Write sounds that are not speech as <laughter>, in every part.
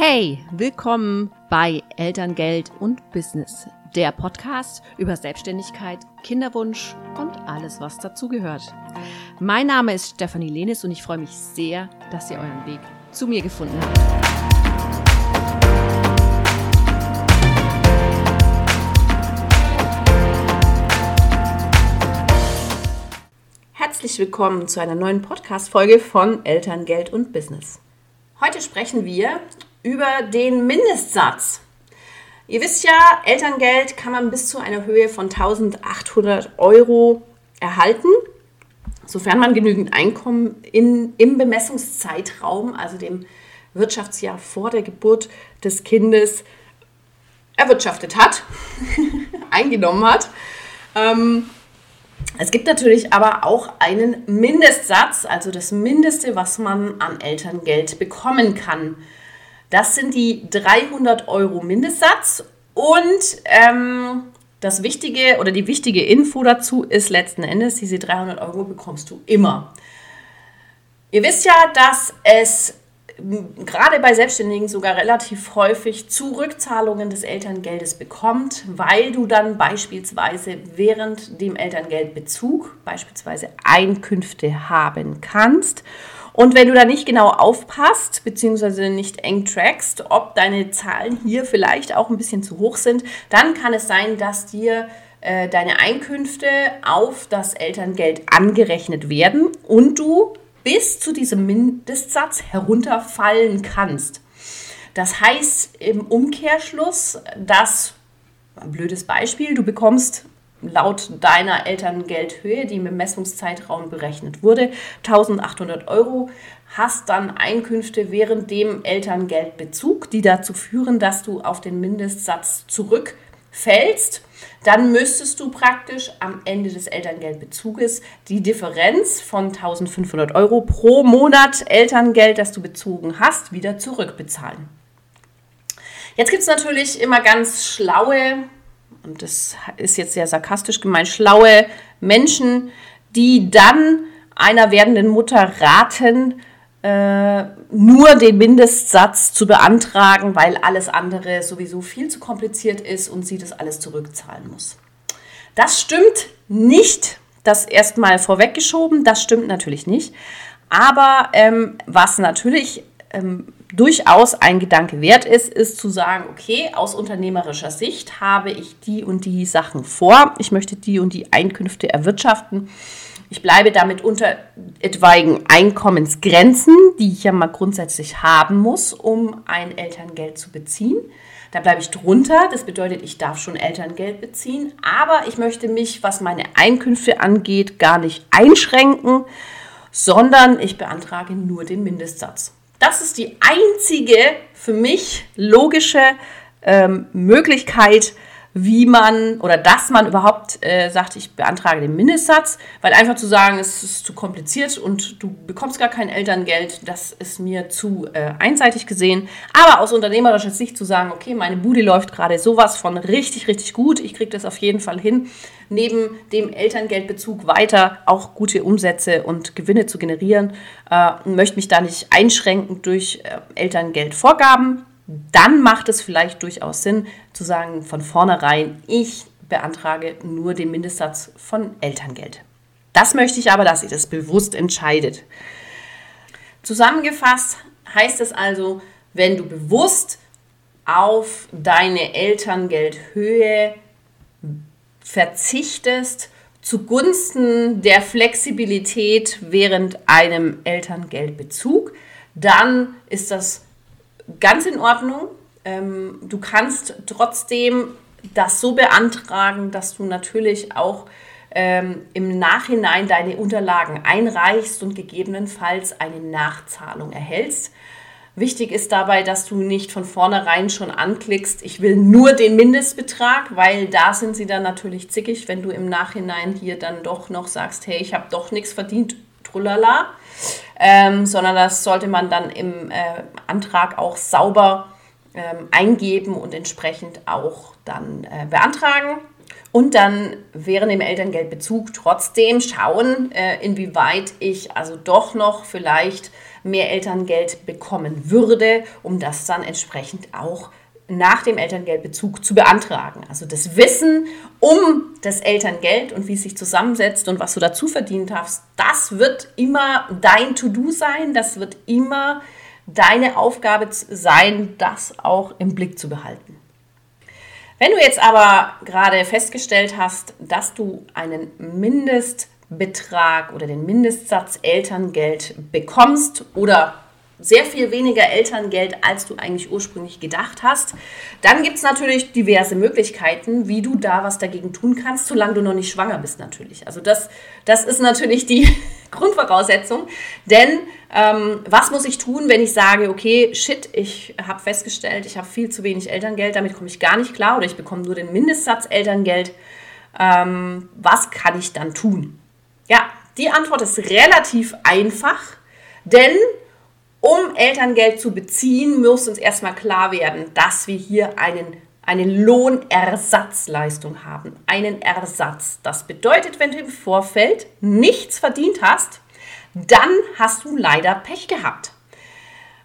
Hey, willkommen bei Elterngeld und Business, der Podcast über Selbstständigkeit, Kinderwunsch und alles, was dazugehört. Mein Name ist Stefanie Lenis und ich freue mich sehr, dass ihr euren Weg zu mir gefunden habt. Herzlich willkommen zu einer neuen Podcast-Folge von Elterngeld und Business. Heute sprechen wir über den Mindestsatz. Ihr wisst ja, Elterngeld kann man bis zu einer Höhe von 1800 Euro erhalten, sofern man genügend Einkommen in, im Bemessungszeitraum, also dem Wirtschaftsjahr vor der Geburt des Kindes, erwirtschaftet hat, <laughs> eingenommen hat. Ähm, es gibt natürlich aber auch einen Mindestsatz, also das Mindeste, was man an Elterngeld bekommen kann. Das sind die 300 Euro Mindestsatz und ähm, das Wichtige oder die wichtige Info dazu ist letzten Endes, diese 300 Euro bekommst du immer. Ihr wisst ja, dass es gerade bei Selbstständigen sogar relativ häufig Zurückzahlungen des Elterngeldes bekommt, weil du dann beispielsweise während dem Elterngeldbezug beispielsweise Einkünfte haben kannst. Und wenn du da nicht genau aufpasst, beziehungsweise nicht eng trackst, ob deine Zahlen hier vielleicht auch ein bisschen zu hoch sind, dann kann es sein, dass dir äh, deine Einkünfte auf das Elterngeld angerechnet werden und du bis zu diesem Mindestsatz herunterfallen kannst. Das heißt im Umkehrschluss, dass, ein blödes Beispiel, du bekommst laut deiner Elterngeldhöhe, die im Bemessungszeitraum berechnet wurde, 1800 Euro, hast dann Einkünfte während dem Elterngeldbezug, die dazu führen, dass du auf den Mindestsatz zurückfällst dann müsstest du praktisch am Ende des Elterngeldbezuges die Differenz von 1500 Euro pro Monat Elterngeld, das du bezogen hast, wieder zurückbezahlen. Jetzt gibt es natürlich immer ganz schlaue, und das ist jetzt sehr sarkastisch gemeint, schlaue Menschen, die dann einer werdenden Mutter raten, äh, nur den Mindestsatz zu beantragen, weil alles andere sowieso viel zu kompliziert ist und sie das alles zurückzahlen muss. Das stimmt nicht. Das erstmal vorweggeschoben, das stimmt natürlich nicht. Aber ähm, was natürlich ähm, durchaus ein Gedanke wert ist, ist zu sagen, okay, aus unternehmerischer Sicht habe ich die und die Sachen vor, ich möchte die und die Einkünfte erwirtschaften ich bleibe damit unter etwaigen Einkommensgrenzen, die ich ja mal grundsätzlich haben muss, um ein Elterngeld zu beziehen. Da bleibe ich drunter. Das bedeutet, ich darf schon Elterngeld beziehen. Aber ich möchte mich, was meine Einkünfte angeht, gar nicht einschränken, sondern ich beantrage nur den Mindestsatz. Das ist die einzige für mich logische ähm, Möglichkeit, wie man oder dass man überhaupt äh, sagt, ich beantrage den Mindestsatz, weil einfach zu sagen, es ist zu kompliziert und du bekommst gar kein Elterngeld, das ist mir zu äh, einseitig gesehen. Aber aus unternehmerischer Sicht zu sagen, okay, meine Bude läuft gerade sowas von richtig, richtig gut, ich kriege das auf jeden Fall hin, neben dem Elterngeldbezug weiter auch gute Umsätze und Gewinne zu generieren, äh, möchte mich da nicht einschränken durch äh, Elterngeldvorgaben dann macht es vielleicht durchaus Sinn zu sagen von vornherein, ich beantrage nur den Mindestsatz von Elterngeld. Das möchte ich aber, dass ihr das bewusst entscheidet. Zusammengefasst heißt es also, wenn du bewusst auf deine Elterngeldhöhe verzichtest, zugunsten der Flexibilität während einem Elterngeldbezug, dann ist das ganz in Ordnung. Ähm, du kannst trotzdem das so beantragen, dass du natürlich auch ähm, im Nachhinein deine Unterlagen einreichst und gegebenenfalls eine Nachzahlung erhältst. Wichtig ist dabei, dass du nicht von vornherein schon anklickst, ich will nur den Mindestbetrag, weil da sind sie dann natürlich zickig, wenn du im Nachhinein hier dann doch noch sagst, hey, ich habe doch nichts verdient, trullala ähm, sondern das sollte man dann im äh, Antrag auch sauber ähm, eingeben und entsprechend auch dann äh, beantragen. und dann während dem Elterngeldbezug trotzdem schauen, äh, inwieweit ich also doch noch vielleicht mehr Elterngeld bekommen würde, um das dann entsprechend auch nach dem Elterngeldbezug zu beantragen. Also das Wissen um das Elterngeld und wie es sich zusammensetzt und was du dazu verdient hast, das wird immer dein To-Do sein, das wird immer deine Aufgabe sein, das auch im Blick zu behalten. Wenn du jetzt aber gerade festgestellt hast, dass du einen Mindestbetrag oder den Mindestsatz Elterngeld bekommst oder sehr viel weniger Elterngeld, als du eigentlich ursprünglich gedacht hast. Dann gibt es natürlich diverse Möglichkeiten, wie du da was dagegen tun kannst, solange du noch nicht schwanger bist natürlich. Also das, das ist natürlich die <laughs> Grundvoraussetzung. Denn ähm, was muss ich tun, wenn ich sage, okay, shit, ich habe festgestellt, ich habe viel zu wenig Elterngeld, damit komme ich gar nicht klar oder ich bekomme nur den Mindestsatz Elterngeld. Ähm, was kann ich dann tun? Ja, die Antwort ist relativ einfach, denn um Elterngeld zu beziehen, muss uns erstmal klar werden, dass wir hier einen, eine Lohnersatzleistung haben. Einen Ersatz. Das bedeutet, wenn du im Vorfeld nichts verdient hast, dann hast du leider Pech gehabt.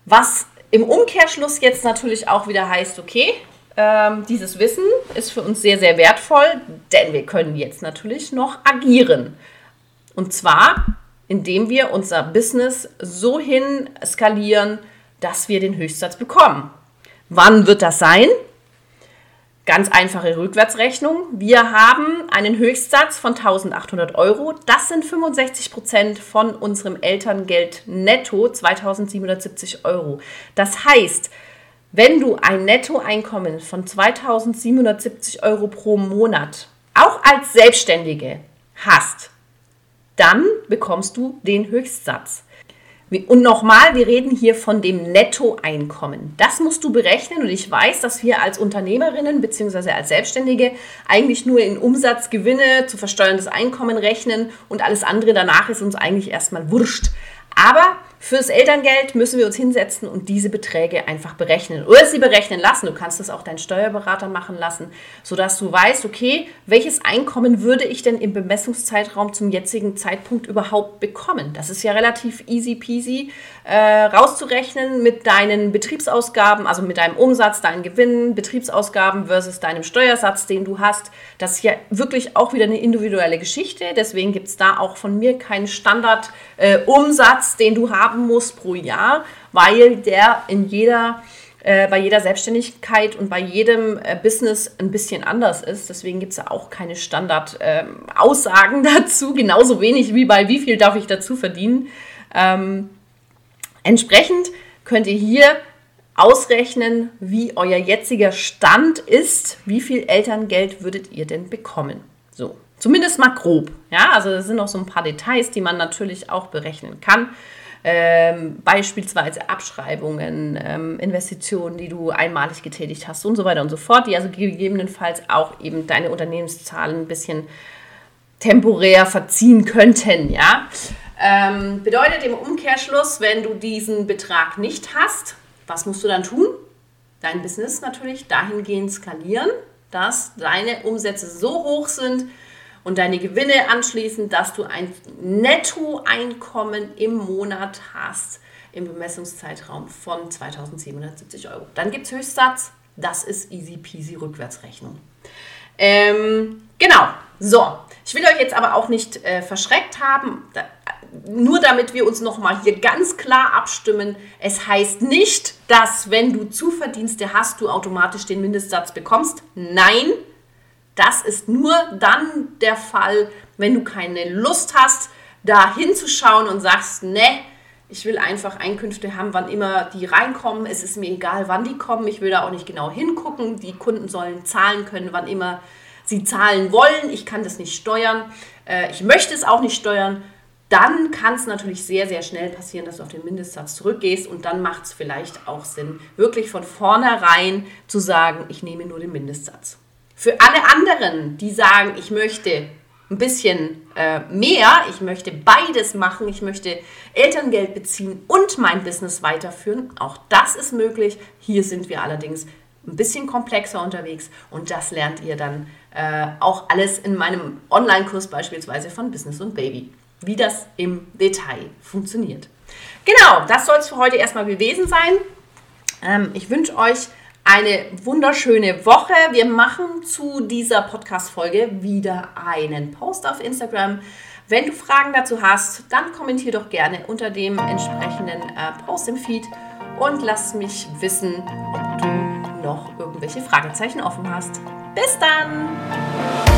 Was im Umkehrschluss jetzt natürlich auch wieder heißt, okay, ähm, dieses Wissen ist für uns sehr, sehr wertvoll, denn wir können jetzt natürlich noch agieren. Und zwar indem wir unser Business so hin skalieren, dass wir den Höchstsatz bekommen. Wann wird das sein? Ganz einfache Rückwärtsrechnung. Wir haben einen Höchstsatz von 1800 Euro. Das sind 65 Prozent von unserem Elterngeld netto 2770 Euro. Das heißt, wenn du ein Nettoeinkommen von 2770 Euro pro Monat auch als Selbstständige hast, dann bekommst du den Höchstsatz. Und nochmal, wir reden hier von dem Nettoeinkommen. Das musst du berechnen und ich weiß, dass wir als Unternehmerinnen bzw. als Selbstständige eigentlich nur in Umsatz, Gewinne, zu versteuerndes Einkommen rechnen und alles andere danach ist uns eigentlich erstmal wurscht. Aber Fürs Elterngeld müssen wir uns hinsetzen und diese Beträge einfach berechnen oder sie berechnen lassen. Du kannst das auch deinen Steuerberater machen lassen, sodass du weißt, okay, welches Einkommen würde ich denn im Bemessungszeitraum zum jetzigen Zeitpunkt überhaupt bekommen? Das ist ja relativ easy peasy äh, rauszurechnen mit deinen Betriebsausgaben, also mit deinem Umsatz, deinen Gewinnen, Betriebsausgaben versus deinem Steuersatz, den du hast. Das ist ja wirklich auch wieder eine individuelle Geschichte. Deswegen gibt es da auch von mir keinen Standardumsatz, äh, den du haben haben muss pro Jahr, weil der in jeder äh, bei jeder Selbstständigkeit und bei jedem äh, Business ein bisschen anders ist. Deswegen gibt es ja auch keine Standard-Aussagen ähm, <laughs> dazu, genauso wenig wie bei wie viel darf ich dazu verdienen. Ähm, entsprechend könnt ihr hier ausrechnen, wie euer jetziger Stand ist, wie viel Elterngeld würdet ihr denn bekommen. So, zumindest mal grob. Ja, also das sind noch so ein paar Details, die man natürlich auch berechnen kann ähm, beispielsweise Abschreibungen, ähm, Investitionen, die du einmalig getätigt hast und so weiter und so fort, die also gegebenenfalls auch eben deine Unternehmenszahlen ein bisschen temporär verziehen könnten, ja. Ähm, bedeutet im Umkehrschluss, wenn du diesen Betrag nicht hast, was musst du dann tun? Dein Business natürlich dahingehend skalieren, dass deine Umsätze so hoch sind, und deine Gewinne anschließend, dass du ein Nettoeinkommen im Monat hast im Bemessungszeitraum von 2770 Euro. Dann gibt es Höchstsatz, das ist easy peasy Rückwärtsrechnung. Ähm, genau, so. Ich will euch jetzt aber auch nicht äh, verschreckt haben. Da, nur damit wir uns nochmal hier ganz klar abstimmen. Es heißt nicht, dass wenn du Zuverdienste hast, du automatisch den Mindestsatz bekommst. Nein, das ist nur dann der Fall, wenn du keine Lust hast, da hinzuschauen und sagst, ne, ich will einfach Einkünfte haben, wann immer die reinkommen. Es ist mir egal, wann die kommen. Ich will da auch nicht genau hingucken. Die Kunden sollen zahlen können, wann immer sie zahlen wollen. Ich kann das nicht steuern. Äh, ich möchte es auch nicht steuern. Dann kann es natürlich sehr, sehr schnell passieren, dass du auf den Mindestsatz zurückgehst und dann macht es vielleicht auch Sinn, wirklich von vornherein zu sagen, ich nehme nur den Mindestsatz. Für alle anderen, die sagen, ich möchte ein bisschen äh, mehr, ich möchte beides machen, ich möchte Elterngeld beziehen und mein Business weiterführen, auch das ist möglich. Hier sind wir allerdings ein bisschen komplexer unterwegs und das lernt ihr dann äh, auch alles in meinem Online-Kurs beispielsweise von Business und Baby, wie das im Detail funktioniert. Genau, das soll es für heute erstmal gewesen sein. Ähm, ich wünsche euch eine wunderschöne Woche. Wir machen zu dieser Podcast-Folge wieder einen Post auf Instagram. Wenn du Fragen dazu hast, dann kommentier doch gerne unter dem entsprechenden äh, Post im Feed und lass mich wissen, ob du noch irgendwelche Fragezeichen offen hast. Bis dann!